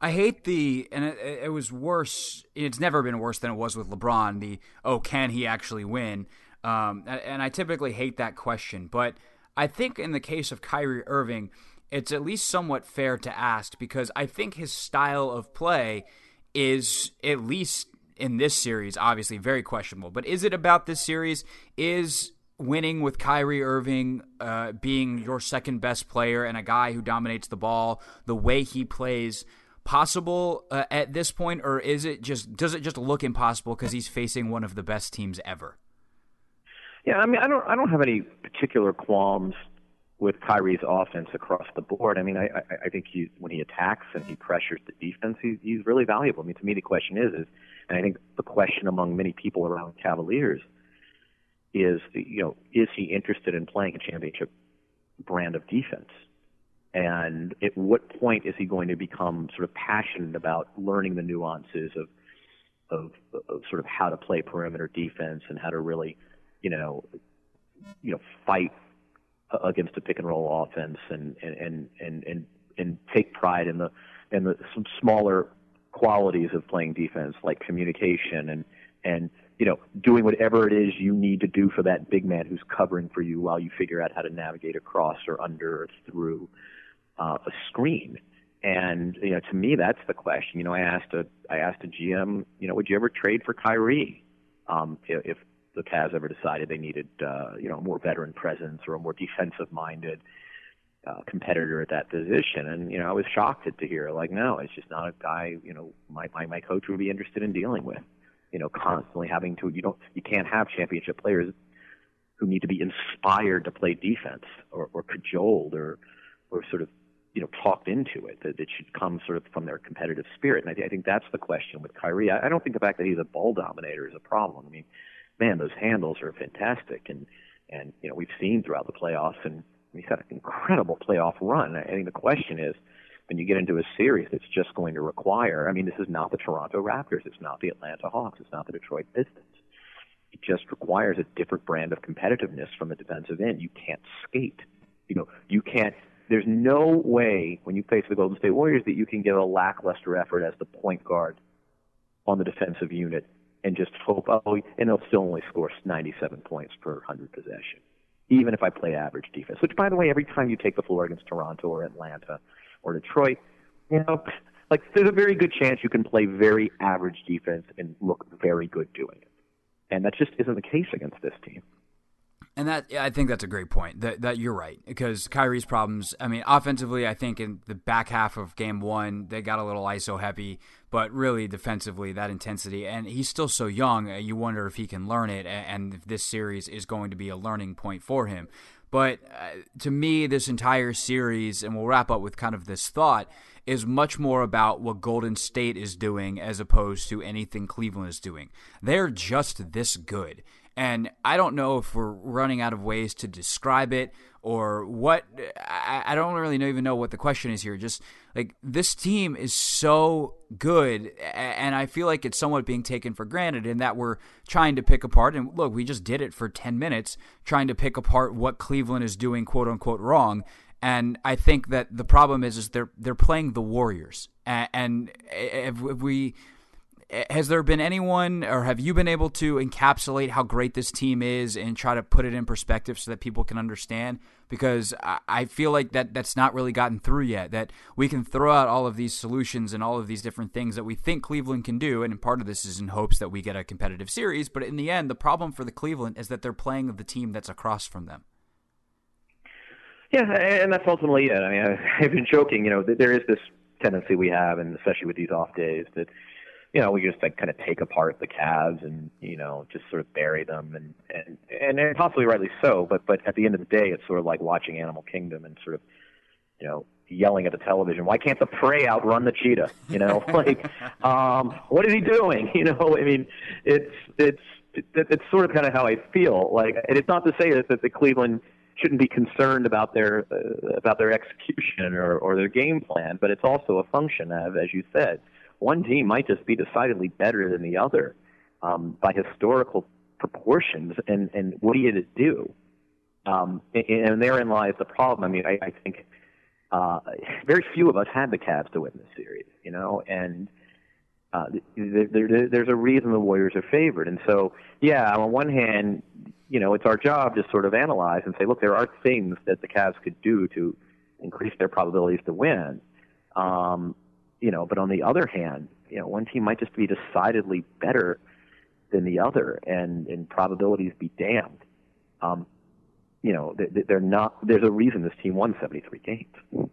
I hate the, and it, it was worse. It's never been worse than it was with LeBron. The oh, can he actually win? Um, and I typically hate that question, but I think in the case of Kyrie Irving, it's at least somewhat fair to ask because I think his style of play is at least in this series obviously very questionable. But is it about this series? Is winning with Kyrie Irving uh, being your second best player and a guy who dominates the ball the way he plays possible uh, at this point, or is it just does it just look impossible because he's facing one of the best teams ever? Yeah, I mean, I don't, I don't have any particular qualms with Kyrie's offense across the board. I mean, I, I, I think he, when he attacks and he pressures the defense, he's, he's really valuable. I mean, to me, the question is, is, and I think the question among many people around Cavaliers is, you know, is he interested in playing a championship brand of defense. And at what point is he going to become sort of passionate about learning the nuances of, of, of sort of how to play perimeter defense and how to really, you know, you know, fight against a pick and roll offense and and and and and take pride in the in the some smaller qualities of playing defense like communication and and you know doing whatever it is you need to do for that big man who's covering for you while you figure out how to navigate across or under or through uh, a screen. And you know, to me, that's the question. You know, I asked a I asked a GM, you know, would you ever trade for Kyrie um, if, if the Cavs ever decided they needed, uh, you know, a more veteran presence or a more defensive-minded uh, competitor at that position? And you know, I was shocked to hear like, no, it's just not a guy. You know, my my, my coach would be interested in dealing with. You know, constantly having to you don't you can't have championship players who need to be inspired to play defense or, or cajoled or or sort of you know talked into it that it should come sort of from their competitive spirit. And I, I think that's the question with Kyrie. I, I don't think the fact that he's a ball dominator is a problem. I mean, man, those handles are fantastic, and and you know we've seen throughout the playoffs, and he's had an incredible playoff run. I think the question is when you get into a series that's just going to require. I mean, this is not the Toronto Raptors, it's not the Atlanta Hawks, it's not the Detroit Pistons. It just requires a different brand of competitiveness from the defensive end. You can't skate. You know, you can't there's no way when you face the Golden State Warriors that you can give a lackluster effort as the point guard on the defensive unit and just hope, oh, and they'll still only score 97 points per 100 possession, even if I play average defense. Which, by the way, every time you take the floor against Toronto or Atlanta or Detroit, you know, like there's a very good chance you can play very average defense and look very good doing it. And that just isn't the case against this team. And that I think that's a great point. That that you're right because Kyrie's problems. I mean, offensively, I think in the back half of Game One they got a little ISO heavy, but really defensively that intensity. And he's still so young. Uh, you wonder if he can learn it, and if this series is going to be a learning point for him. But uh, to me, this entire series, and we'll wrap up with kind of this thought, is much more about what Golden State is doing as opposed to anything Cleveland is doing. They're just this good. And I don't know if we're running out of ways to describe it or what. I, I don't really even know what the question is here. Just like this team is so good, and I feel like it's somewhat being taken for granted in that we're trying to pick apart. And look, we just did it for 10 minutes trying to pick apart what Cleveland is doing, quote unquote, wrong. And I think that the problem is, is they're they're playing the Warriors, and if we has there been anyone or have you been able to encapsulate how great this team is and try to put it in perspective so that people can understand because i feel like that that's not really gotten through yet that we can throw out all of these solutions and all of these different things that we think cleveland can do and part of this is in hopes that we get a competitive series but in the end the problem for the cleveland is that they're playing the team that's across from them yeah, and that's ultimately it. I mean, I've been joking. You know, there is this tendency we have, and especially with these off days, that you know, we just like kind of take apart the Cavs and you know just sort of bury them and and and possibly rightly so. But but at the end of the day, it's sort of like watching Animal Kingdom and sort of you know yelling at the television, why can't the prey outrun the cheetah? You know, like um, what is he doing? You know, I mean, it's it's it's sort of kind of how I feel. Like, and it's not to say that, that the Cleveland shouldn't be concerned about their uh, about their execution or, or their game plan, but it's also a function of, as you said, one team might just be decidedly better than the other um, by historical proportions. And, and what do you do? Um, and, and therein lies the problem. I mean, I, I think uh, very few of us had the Cavs to win this series, you know, and uh, there, there, there's a reason the Warriors are favored. And so, yeah, on one hand, you know, it's our job to sort of analyze and say, look, there are things that the Cavs could do to increase their probabilities to win. Um, you know, but on the other hand, you know, one team might just be decidedly better than the other, and and probabilities be damned. Um, you know, they're not. There's a reason this team won 73 games.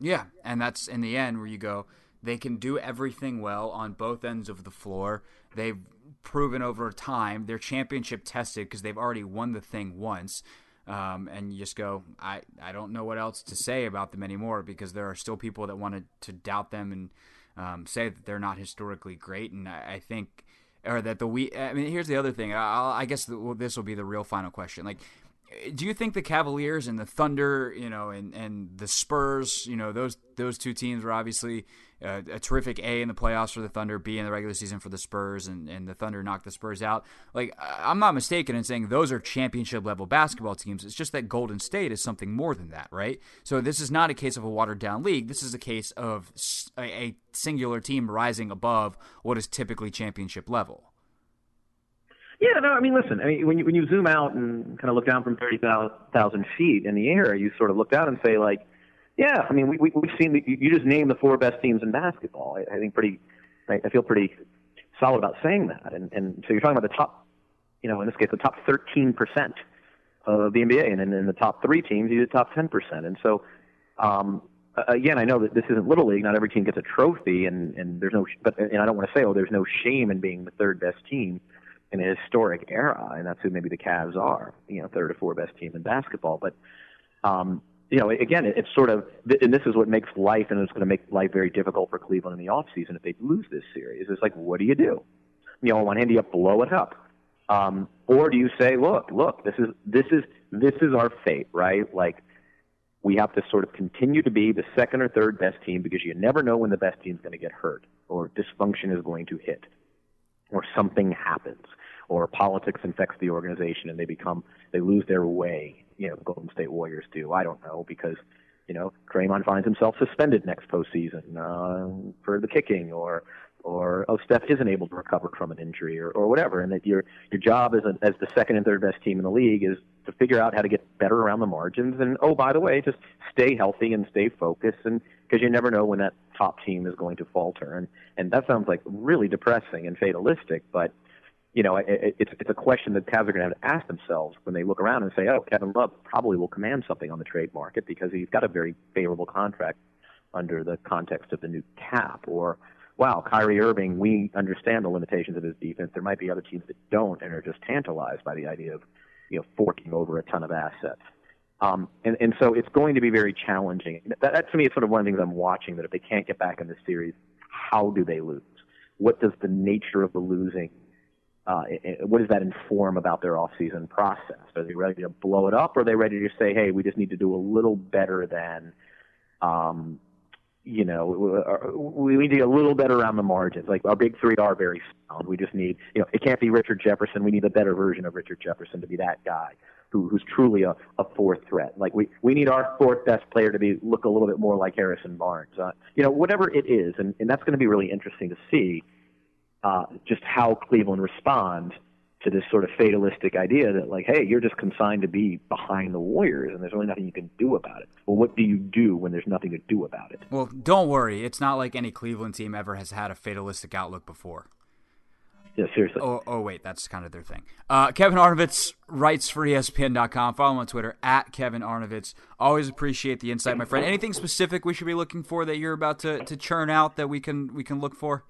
Yeah, and that's in the end where you go. They can do everything well on both ends of the floor. They've proven over time they're championship tested because they've already won the thing once. Um, and you just go, I, I don't know what else to say about them anymore because there are still people that wanted to doubt them and um, say that they're not historically great. And I, I, think, or that the we, I mean, here's the other thing. I'll, i guess the, well, this will be the real final question. Like, do you think the Cavaliers and the Thunder, you know, and and the Spurs, you know, those those two teams were obviously a terrific A in the playoffs for the Thunder, B in the regular season for the Spurs, and, and the Thunder knocked the Spurs out. Like I'm not mistaken in saying those are championship level basketball teams. It's just that Golden State is something more than that, right? So this is not a case of a watered down league. This is a case of a, a singular team rising above what is typically championship level. Yeah, no, I mean, listen, I mean, when you when you zoom out and kind of look down from thirty thousand feet in the air, you sort of look down and say, like, yeah, I mean, we, we we've seen the, you just named the four best teams in basketball. I, I think pretty, I, I feel pretty solid about saying that. And and so you're talking about the top, you know, in this case, the top thirteen percent of the NBA, and then in the top three teams, you the top ten percent. And so, um, again, I know that this isn't little league. Not every team gets a trophy, and and there's no, but and I don't want to say, oh, there's no shame in being the third best team in a historic era, and that's who maybe the Cavs are, you know, third or fourth best team in basketball. But, um, you know, again, it's sort of, and this is what makes life, and it's going to make life very difficult for Cleveland in the off season if they lose this series. It's like, what do you do? You know, on one hand, do you blow it up, um, or do you say, look, look, this is this is this is our fate, right? Like, we have to sort of continue to be the second or third best team because you never know when the best team's going to get hurt or dysfunction is going to hit or something happens or politics infects the organization and they become they lose their way. You know, Golden State Warriors do. I don't know because you know Draymond finds himself suspended next postseason uh, for the kicking, or or oh Steph isn't able to recover from an injury, or, or whatever. And that your your job as a, as the second and third best team in the league is to figure out how to get better around the margins. And oh by the way, just stay healthy and stay focused, and because you never know when that top team is going to falter. And and that sounds like really depressing and fatalistic, but you know, it, it's it's a question that Cavs are going to have to ask themselves when they look around and say, "Oh, Kevin Love probably will command something on the trade market because he's got a very favorable contract under the context of the new cap." Or, "Wow, Kyrie Irving, we understand the limitations of his defense. There might be other teams that don't and are just tantalized by the idea of, you know, forking over a ton of assets." Um, and, and so it's going to be very challenging. That, that to me is sort of one of the things I'm watching. That if they can't get back in this series, how do they lose? What does the nature of the losing uh, what does that inform about their off-season process? Are they ready to blow it up, or are they ready to say, "Hey, we just need to do a little better than, um, you know, we need to get a little better around the margins. Like our big three are very sound. We just need, you know, it can't be Richard Jefferson. We need a better version of Richard Jefferson to be that guy who, who's truly a, a fourth threat. Like we we need our fourth best player to be look a little bit more like Harrison Barnes. Uh, you know, whatever it is, and and that's going to be really interesting to see uh, just how Cleveland responds to this sort of fatalistic idea that like, hey, you're just consigned to be behind the Warriors, and there's really nothing you can do about it. Well, what do you do when there's nothing to do about it? Well, don't worry, it's not like any Cleveland team ever has had a fatalistic outlook before. Yeah, seriously. Oh, oh wait, that's kind of their thing. Uh, Kevin Arnovitz writes for ESPN.com. Follow him on Twitter at Kevin Arnovitz. Always appreciate the insight, my friend. Anything specific we should be looking for that you're about to, to churn out that we can we can look for?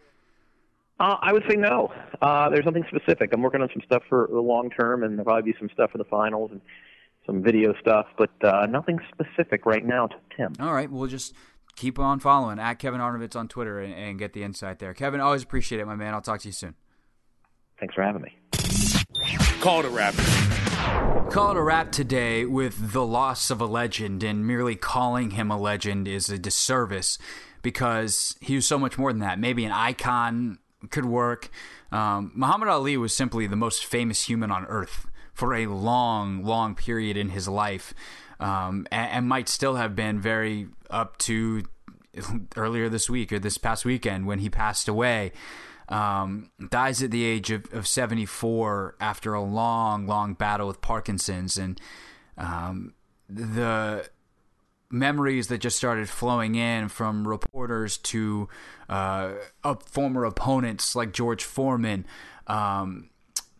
Uh, I would say no. Uh, there's nothing specific. I'm working on some stuff for the long term, and there'll probably be some stuff for the finals and some video stuff, but uh, nothing specific right now to Tim. All right, we'll just keep on following at Kevin Arnovitz on Twitter and, and get the insight there. Kevin, always appreciate it, my man. I'll talk to you soon. Thanks for having me. Call it a wrap. Call it a wrap today with the loss of a legend, and merely calling him a legend is a disservice because he was so much more than that. Maybe an icon could work. Um, Muhammad Ali was simply the most famous human on earth for a long, long period in his life, um, and, and, might still have been very up to earlier this week or this past weekend when he passed away. Um, dies at the age of, of 74 after a long, long battle with Parkinson's. And um, the memories that just started flowing in from reporters to uh, former opponents like George Foreman, um,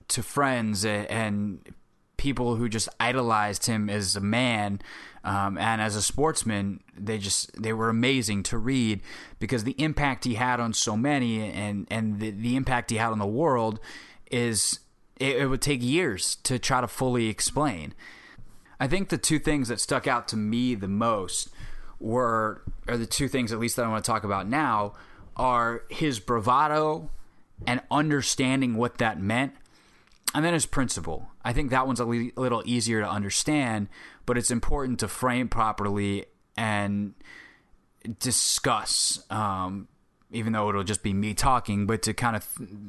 to friends and, and, people who just idolized him as a man um, and as a sportsman. They just they were amazing to read because the impact he had on so many and and the, the impact he had on the world is it, it would take years to try to fully explain. I think the two things that stuck out to me the most were, are the two things at least that I want to talk about now, are his bravado and understanding what that meant, and then his principle. I think that one's a le- little easier to understand, but it's important to frame properly and discuss um, even though it'll just be me talking, but to kind of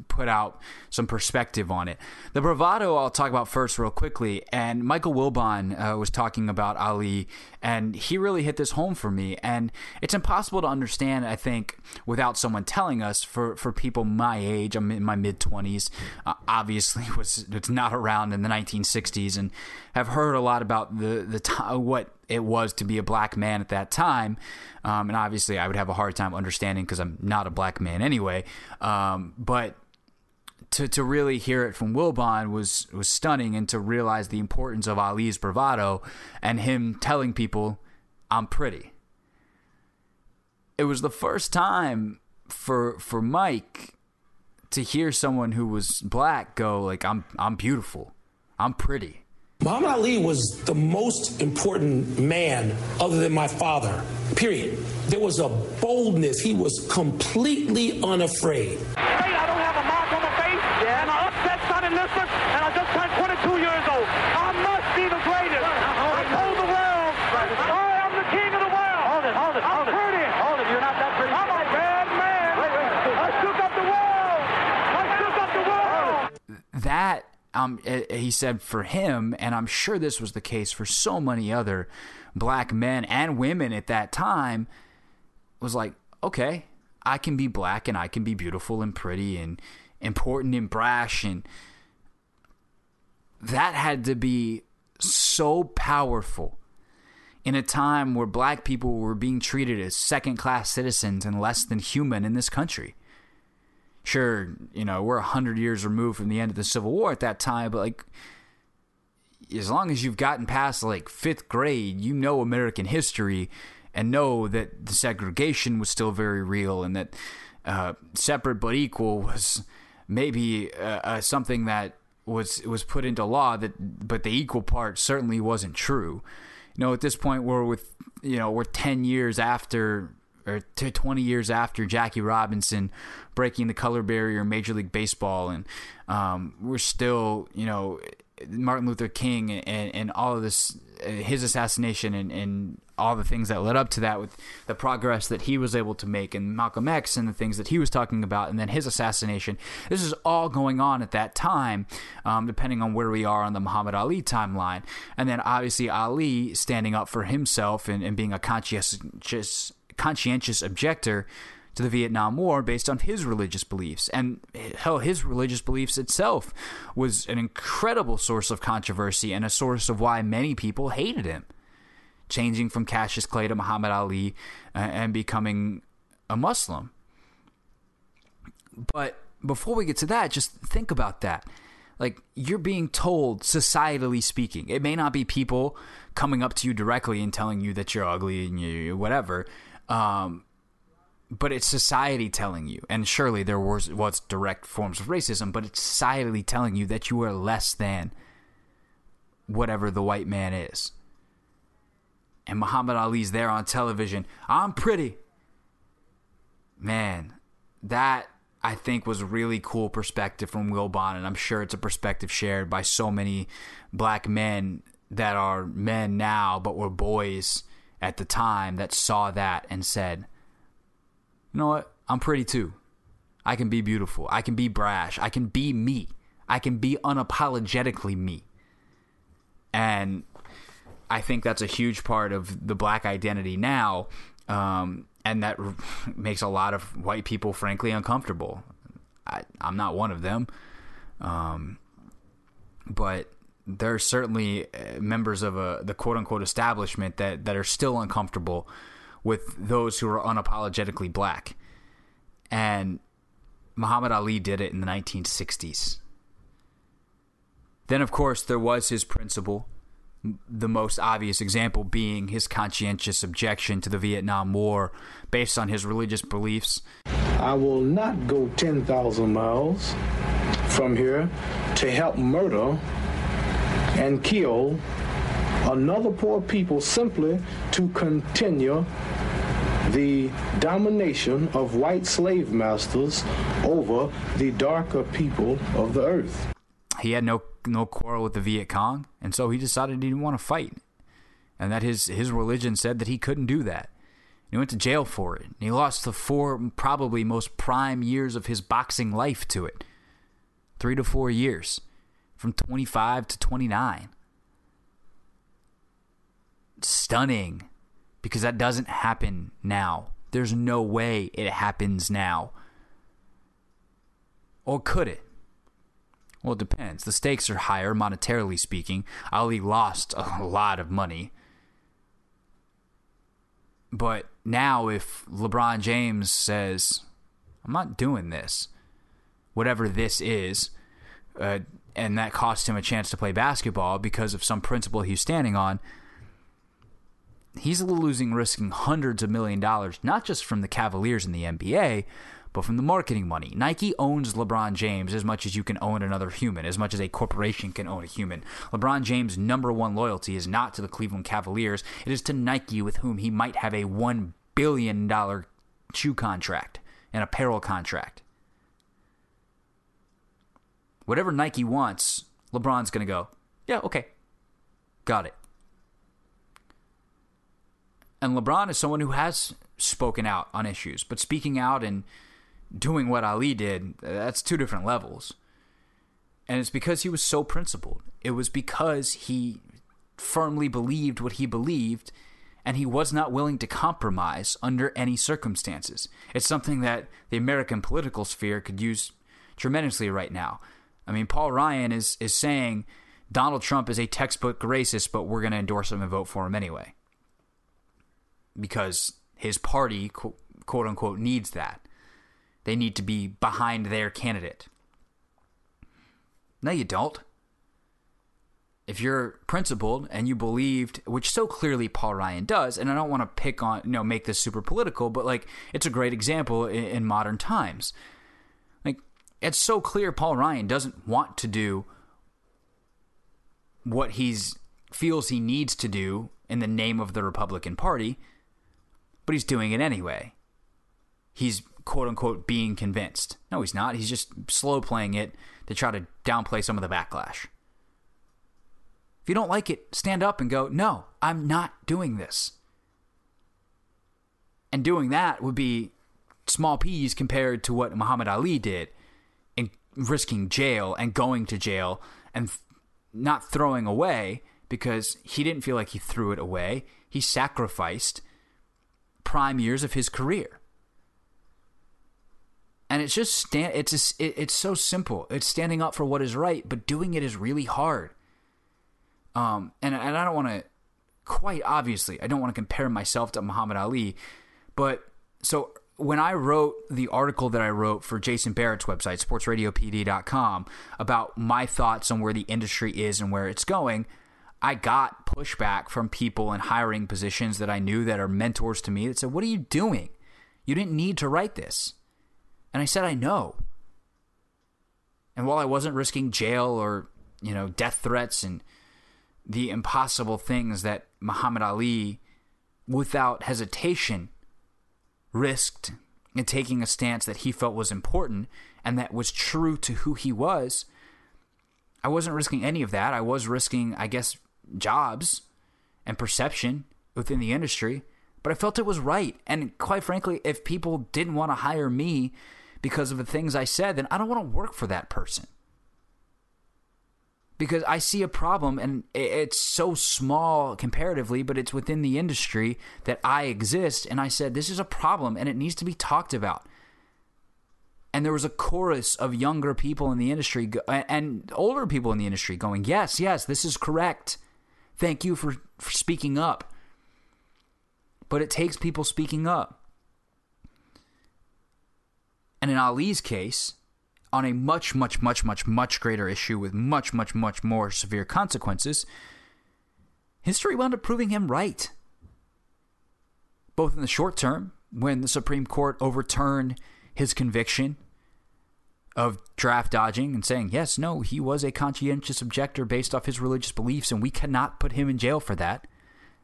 put out some perspective on it. The bravado I'll talk about first, real quickly. And Michael Wilbon uh, was talking about Ali, and he really hit this home for me. And it's impossible to understand, I think, without someone telling us. For for people my age, I'm in my mid twenties. Uh, obviously, was it's not around in the 1960s, and have heard a lot about the the time what it was to be a black man at that time. Um, and obviously, I would have a hard time understanding because I'm not a black man anyway. Um, but to, to really hear it from Wilbon was was stunning, and to realize the importance of Ali's bravado and him telling people, "I'm pretty." It was the first time for for Mike to hear someone who was black go like, "I'm I'm beautiful, I'm pretty." Muhammad Ali was the most important man other than my father, period. There was a boldness. He was completely unafraid. I don't have a mark on my face, yeah. and I upset Sonny Liston, and I just turned 22 years old. I must be the greatest. I told the world, I am the king of the world. Hold it, hold it, hold it. Pretty. Hold it, you're not that pretty. I'm a bad man. Wait, wait. I shook up the world. I shook up the world. That um, he said for him, and I'm sure this was the case for so many other black men and women at that time, was like, okay, I can be black and I can be beautiful and pretty and important and brash. And that had to be so powerful in a time where black people were being treated as second class citizens and less than human in this country sure, you know, we're 100 years removed from the end of the Civil War at that time, but like, as long as you've gotten past like fifth grade, you know American history and know that the segregation was still very real and that uh, separate but equal was maybe uh, uh, something that was was put into law that but the equal part certainly wasn't true. You know, at this point we're with you know, we're 10 years after or 20 years after Jackie Robinson breaking the color barrier in Major League Baseball, and um, we're still, you know, Martin Luther King and, and all of this, uh, his assassination and, and all the things that led up to that with the progress that he was able to make and Malcolm X and the things that he was talking about and then his assassination. This is all going on at that time, um, depending on where we are on the Muhammad Ali timeline. And then obviously Ali standing up for himself and, and being a conscientious conscientious objector to the Vietnam War based on his religious beliefs. And hell, his religious beliefs itself was an incredible source of controversy and a source of why many people hated him. Changing from Cassius Clay to Muhammad Ali uh, and becoming a Muslim. But before we get to that, just think about that. Like, you're being told, societally speaking, it may not be people coming up to you directly and telling you that you're ugly and you whatever um, but it's society telling you, and surely there was was direct forms of racism, but it's society telling you that you are less than whatever the white man is. And Muhammad Ali's there on television. I'm pretty. Man, that I think was a really cool perspective from Wilbon, and I'm sure it's a perspective shared by so many black men that are men now, but were boys at the time that saw that and said, you know what? I'm pretty too. I can be beautiful. I can be brash. I can be me. I can be unapologetically me. And I think that's a huge part of the black identity now. Um, and that makes a lot of white people, frankly, uncomfortable. I, am not one of them. Um, but there are certainly uh, members of a, the quote unquote establishment that, that are still uncomfortable with those who are unapologetically black. And Muhammad Ali did it in the 1960s. Then, of course, there was his principle, the most obvious example being his conscientious objection to the Vietnam War based on his religious beliefs. I will not go 10,000 miles from here to help murder and kill another poor people simply to continue the domination of white slave masters over the darker people of the earth. he had no no quarrel with the Viet Cong, and so he decided he didn't want to fight, and that his his religion said that he couldn't do that. And He went to jail for it. And he lost the four probably most prime years of his boxing life to it. Three to four years, from 25 to 29. Stunning, because that doesn't happen now. There's no way it happens now. Or could it? Well, it depends. The stakes are higher, monetarily speaking. Ali lost a lot of money. But now, if LeBron James says, I'm not doing this, whatever this is, uh, and that cost him a chance to play basketball because of some principle he's standing on, he's losing risking hundreds of million dollars, not just from the Cavaliers in the NBA, but from the marketing money. Nike owns LeBron James as much as you can own another human, as much as a corporation can own a human. LeBron James' number one loyalty is not to the Cleveland Cavaliers, it is to Nike, with whom he might have a $1 billion shoe contract, an apparel contract. Whatever Nike wants, LeBron's going to go, yeah, okay, got it. And LeBron is someone who has spoken out on issues, but speaking out and doing what Ali did, that's two different levels. And it's because he was so principled. It was because he firmly believed what he believed and he was not willing to compromise under any circumstances. It's something that the American political sphere could use tremendously right now. I mean, Paul Ryan is is saying Donald Trump is a textbook racist, but we're going to endorse him and vote for him anyway. Because his party, quote unquote, needs that. They need to be behind their candidate. No, you don't. If you're principled and you believed, which so clearly Paul Ryan does, and I don't want to pick on, you know, make this super political, but like it's a great example in, in modern times. It's so clear Paul Ryan doesn't want to do what he's feels he needs to do in the name of the Republican Party, but he's doing it anyway. He's quote unquote being convinced. No, he's not. He's just slow playing it to try to downplay some of the backlash. If you don't like it, stand up and go, no, I'm not doing this. And doing that would be small peas compared to what Muhammad Ali did risking jail and going to jail and th- not throwing away because he didn't feel like he threw it away. He sacrificed prime years of his career. And it's just stand it's just, it, it's so simple. It's standing up for what is right but doing it is really hard. Um and, and i don't want to quite obviously i don't want to compare myself to muhammad ali but so when i wrote the article that i wrote for jason barrett's website sportsradiopd.com about my thoughts on where the industry is and where it's going i got pushback from people in hiring positions that i knew that are mentors to me that said what are you doing you didn't need to write this and I said, I know. And while I wasn't risking jail or, you know, death threats and the impossible things that Muhammad Ali, without hesitation, risked in taking a stance that he felt was important and that was true to who he was, I wasn't risking any of that. I was risking, I guess, jobs and perception within the industry, but I felt it was right. And quite frankly, if people didn't want to hire me because of the things I said, then I don't want to work for that person. Because I see a problem and it's so small comparatively, but it's within the industry that I exist. And I said, this is a problem and it needs to be talked about. And there was a chorus of younger people in the industry and older people in the industry going, yes, yes, this is correct. Thank you for, for speaking up. But it takes people speaking up. And in Ali's case, on a much, much, much, much, much greater issue with much, much, much more severe consequences, history wound up proving him right. Both in the short term, when the Supreme Court overturned his conviction of draft dodging and saying, yes, no, he was a conscientious objector based off his religious beliefs, and we cannot put him in jail for that.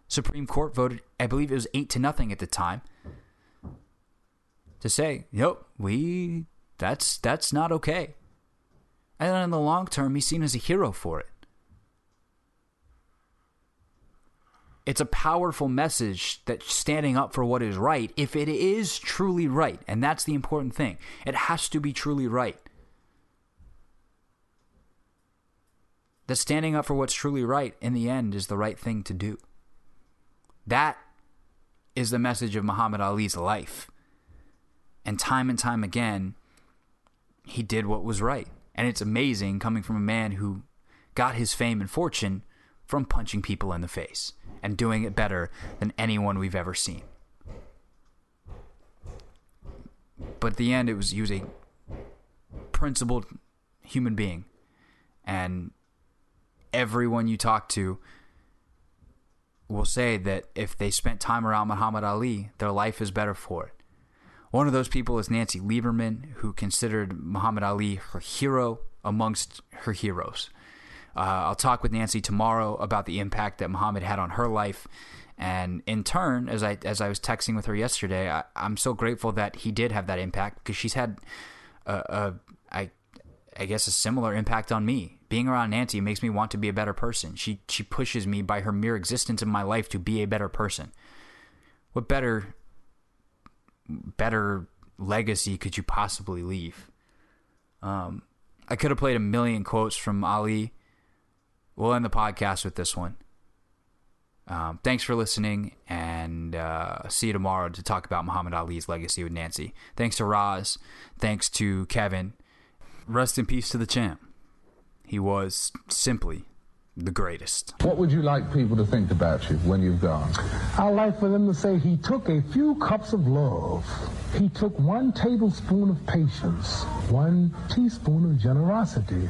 Supreme Court voted, I believe it was eight to nothing at the time, to say, nope, we that's that's not okay." And in the long term, he's seen as a hero for it. It's a powerful message that standing up for what is right, if it is truly right, and that's the important thing, it has to be truly right. That standing up for what's truly right in the end is the right thing to do. That is the message of Muhammad Ali's life. And time and time again, he did what was right. And it's amazing coming from a man who got his fame and fortune from punching people in the face and doing it better than anyone we've ever seen. But at the end, it was he was a principled human being, and everyone you talk to will say that if they spent time around Muhammad Ali, their life is better for it. One of those people is Nancy Lieberman, who considered Muhammad Ali her hero amongst her heroes. Uh, I'll talk with Nancy tomorrow about the impact that Muhammad had on her life, and in turn, as I as I was texting with her yesterday, I, am so grateful that he did have that impact because she's had a, a I I guess a similar impact on me. Being around Nancy makes me want to be a better person. She she pushes me by her mere existence in my life to be a better person. What better better legacy could you possibly leave? Um, I could have played a million quotes from Ali we'll end the podcast with this one. Um, thanks for listening, and uh, see you tomorrow to talk about Muhammad Ali's legacy with Nancy. Thanks to Ros. Thanks to Kevin. Rest in peace to the champ. He was simply the greatest. What would you like people to think about you when you've gone? I'd like for them to say he took a few cups of love. He took one tablespoon of patience, one teaspoon of generosity,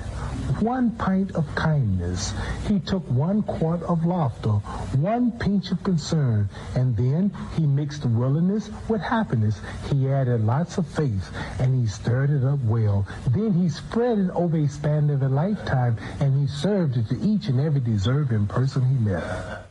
one pint of kindness. He took one quart of laughter, one pinch of concern, and then he mixed willingness with happiness. He added lots of faith, and he stirred it up well. Then he spread it over a span of a lifetime, and he served it to each and every deserving person he met.